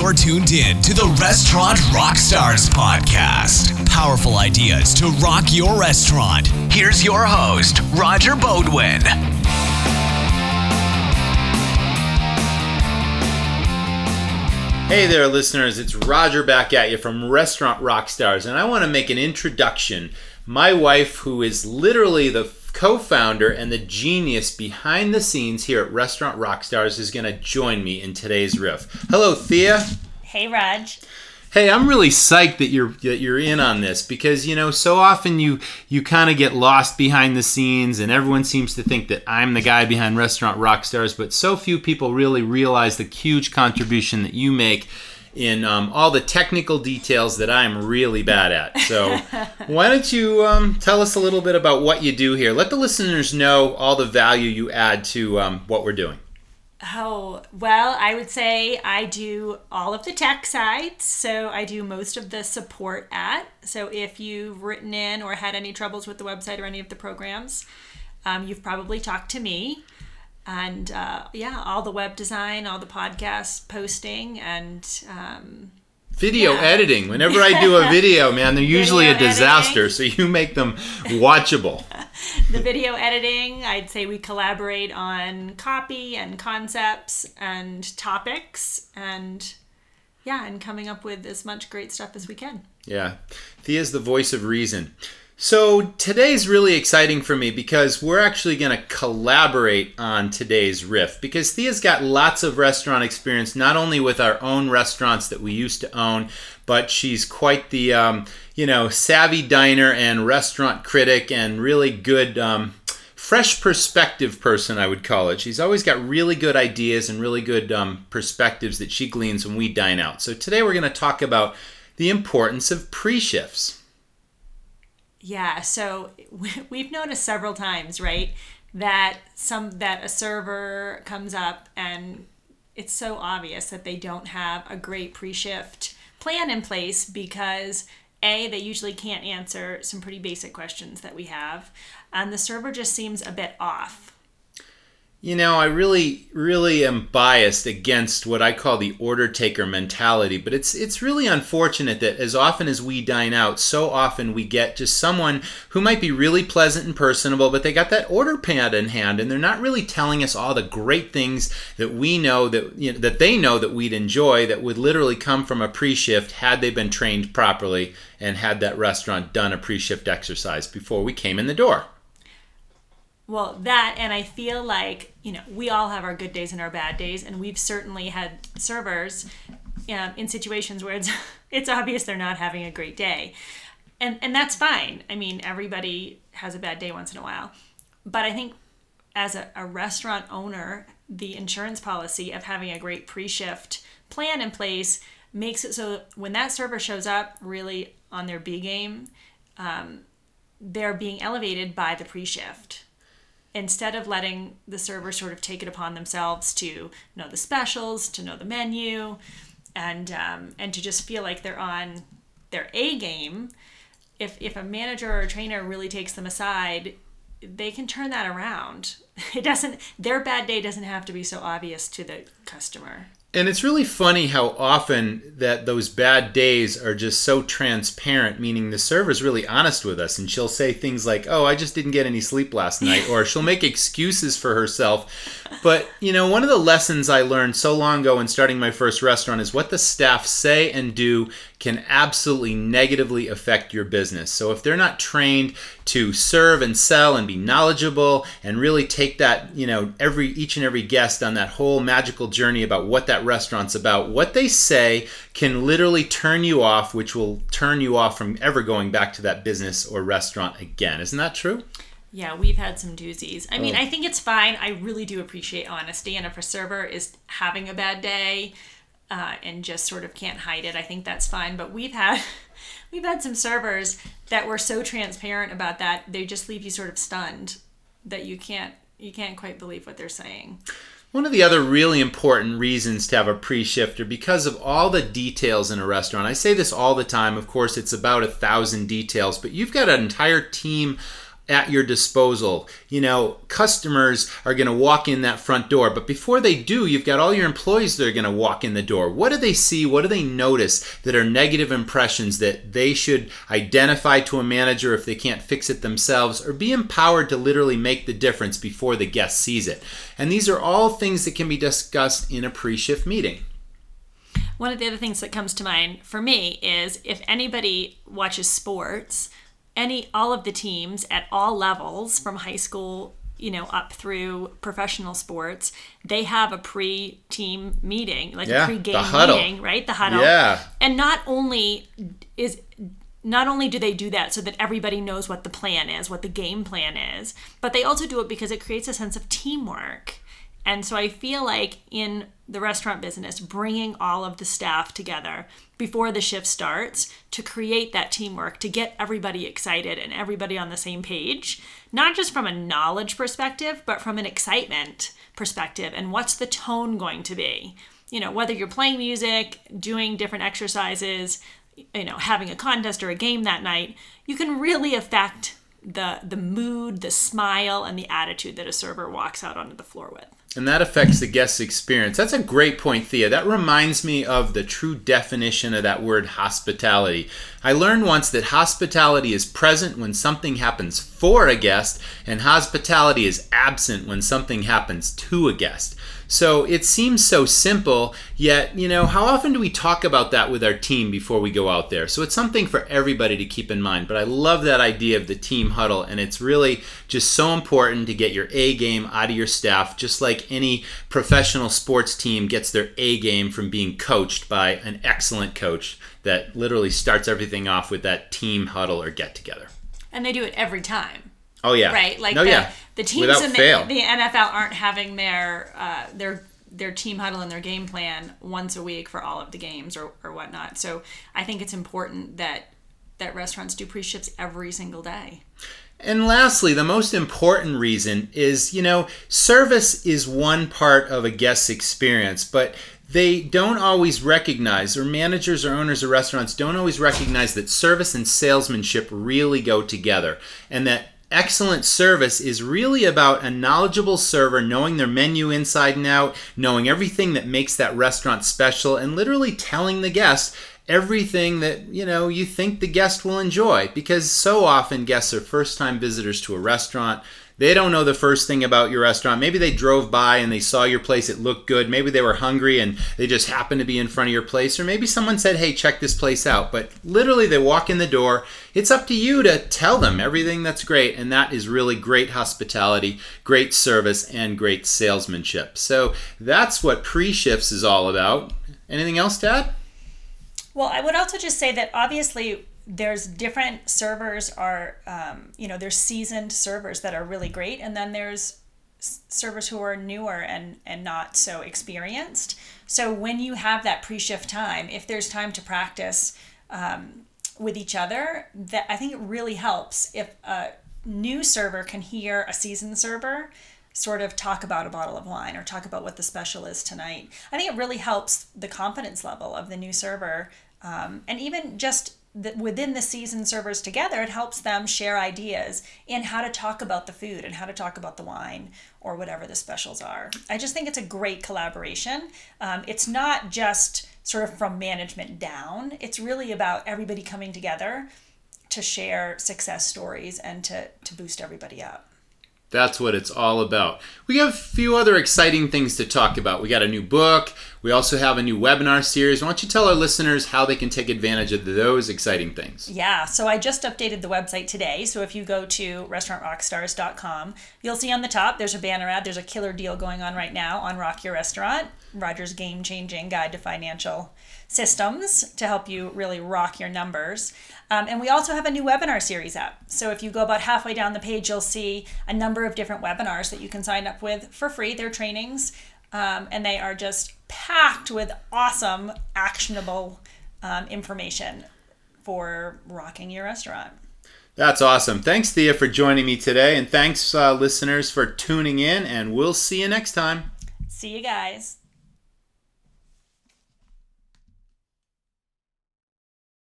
You're tuned in to the Restaurant Rockstars podcast. Powerful ideas to rock your restaurant. Here's your host, Roger Beaumont. Hey there, listeners. It's Roger back at you from Restaurant Rockstars, and I want to make an introduction. My wife, who is literally the co founder and the genius behind the scenes here at Restaurant Rockstars, is going to join me in today's riff. Hello, Thea. Hey, Raj. Hey, I'm really psyched that you're that you're in on this because you know so often you you kind of get lost behind the scenes and everyone seems to think that I'm the guy behind Restaurant Rockstars, but so few people really realize the huge contribution that you make in um, all the technical details that I'm really bad at. So why don't you um, tell us a little bit about what you do here? Let the listeners know all the value you add to um, what we're doing. Oh, well, I would say I do all of the tech sides. So I do most of the support at. So if you've written in or had any troubles with the website or any of the programs, um, you've probably talked to me. And uh, yeah, all the web design, all the podcast posting, and um, Video Yeah. editing. Whenever I do a video, man, they're usually Video a disaster. editing. So you make them watchable. the video editing. I'd say we collaborate on copy and concepts and topics and yeah, and coming up with as much great stuff as we can. Yeah. Thea's the voice of reason. So today's really exciting for me because we're actually going to collaborate on today's riff because Thea's got lots of restaurant experience, not only with our own restaurants that we used to own, but she's quite the, um, you know, savvy diner and restaurant critic and really good, um, fresh perspective person, I would call it. She's always got really good ideas and really good um, perspectives that she gleans when we dine out. So today we're going to talk about the importance of pre-shifts. Yeah, so we- we've noticed several times, right, that some that a server comes up and it's so obvious that they don't have a great pre-shift plan in place because a they usually can't answer some pretty basic questions that we have and the server just seems a bit off. You know, I really, really am biased against what I call the order taker mentality, but it's it's really unfortunate that as often as we dine out, so often we get just someone who might be really pleasant and personable, but they got that order pad in hand, and they're not really telling us all the great things that we know that you know, that they know that we'd enjoy that would literally come from a pre-shift had they been trained properly and had that restaurant done a pre-shift exercise before we came in the door. Well, that, and I feel like, you know, we all have our good days and our bad days, and we've certainly had servers um, in situations where it's, it's obvious they're not having a great day. And, and that's fine. I mean, everybody has a bad day once in a while. But I think as a, a restaurant owner, the insurance policy of having a great pre shift plan in place makes it so when that server shows up really on their B game, um, they're being elevated by the pre shift instead of letting the server sort of take it upon themselves to know the specials, to know the menu, and um, and to just feel like they're on their A game, if if a manager or a trainer really takes them aside, they can turn that around. It doesn't their bad day doesn't have to be so obvious to the customer. And it's really funny how often that those bad days are just so transparent, meaning the server's really honest with us and she'll say things like, "Oh, I just didn't get any sleep last night," or she'll make excuses for herself. But, you know, one of the lessons I learned so long ago in starting my first restaurant is what the staff say and do can absolutely negatively affect your business. So if they're not trained to serve and sell and be knowledgeable and really take that, you know, every each and every guest on that whole magical journey about what that restaurant's about, what they say can literally turn you off, which will turn you off from ever going back to that business or restaurant again. Isn't that true? Yeah, we've had some doozies. I mean, Oh. I think it's fine. I really do appreciate honesty, and if a server is having a bad day uh, and just sort of can't hide it, I think that's fine. But we've had we've had some servers that were so transparent about that they just leave you sort of stunned that you can't you can't quite believe what they're saying. One of the other really important reasons to have a pre shifter because of all the details in a restaurant. I say this all the time. Of course, it's about a thousand details, but you've got an entire team at your disposal. You know, customers are going to walk in that front door, but before they do, you've got all your employees that are going to walk in the door. What do they see? What do they notice that are negative impressions that they should identify to a manager if they can't fix it themselves or be empowered to literally make the difference before the guest sees it? And these are all things that can be discussed in a pre shift meeting. One of the other things that comes to mind for me is if anybody watches sports, any all of the teams at all levels from high school you know up through professional sports they have a pre-team meeting like Yeah, a pre-game meeting right? The huddle. Yeah. and not only is not only do they do that so that everybody knows what the plan is what the game plan is but they also do it because it creates a sense of teamwork and so I feel like in the restaurant business, bringing all of the staff together before the shift starts to create that teamwork, to get everybody excited and everybody on the same page, not just from a knowledge perspective, but from an excitement perspective. And what's the tone going to be? You know, whether you're playing music, doing different exercises, you know, having a contest or a game that night, you can really affect the the mood, the smile, and the attitude that a server walks out onto the floor with. And that affects the guest experience. That's a great point, Thea. That reminds me of the true definition of that word hospitality. I learned once that hospitality is present when something happens for a guest, and hospitality is absent when something happens to a guest. So it seems so simple, yet, you know, how often do we talk about that with our team before we go out there? So it's something for everybody to keep in mind. But I love that idea of the team huddle, and it's really just so important to get your A game out of your staff, just like any professional sports team gets their A game from being coached by an excellent coach that literally starts everything off with that team huddle or get together. And they do it every time. Oh yeah, right? Like no, the, yeah, the teams without in the, the NFL aren't having their uh, their their team huddle and their game plan once a week for all of the games or, or whatnot. So I think it's important that that restaurants do pre-shifts every single day. And lastly, the most important reason is, you know, service is one part of a guest's experience, but they don't always recognize, or managers or owners of restaurants don't always recognize that service and salesmanship really go together, and that excellent service is really about a knowledgeable server knowing their menu inside and out, knowing everything that makes that restaurant special, and literally telling the guest everything that you know you think the guest will enjoy because so often guests are first time visitors to a restaurant. They don't know the first thing about your restaurant. Maybe they drove by and they saw your place. It looked good. Maybe they were hungry and they just happened to be in front of your place. Or maybe someone said hey check this place out. But literally they walk in the door. It's up to you to tell them everything that's great. And that is really great hospitality great service and great salesmanship. So that's what pre-shifts is all about. Anything else dad Well, I would also just say that obviously there's different servers are um, you know there's seasoned servers that are really great and then there's servers who are newer and and not so experienced. So when you have that pre-shift time if there's time to practice um, with each other that i think it really helps if a new server can hear a seasoned server sort of talk about a bottle of wine or talk about what the special is tonight. I think it really helps the confidence level of the new server um, and even just the, within the season servers together, it helps them share ideas in how to talk about the food and how to talk about the wine or whatever the specials are. I just think it's a great collaboration. Um, it's not just sort of from management down, it's really about everybody coming together to share success stories and to, to boost everybody up. That's what it's all about. We have a few other exciting things to talk about. We got a new book. We also have a new webinar series. Why don't you tell our listeners how they can take advantage of those exciting things? Yeah, so I just updated the website today. So if you go to restaurantrockstars.com, you'll see on the top there's a banner ad. There's a killer deal going on right now on Rock Your Restaurant, Roger's game changing guide to financial systems to help you really rock your numbers. Um, and we also have a new webinar series up. So if you go about halfway down the page, you'll see a number of different webinars that you can sign up with for free. They're trainings, um, and they are just packed with awesome, actionable um, information for rocking your restaurant. That's awesome. Thanks, Thea, for joining me today. And thanks, uh, listeners, for tuning in. And we'll see you next time. See you guys.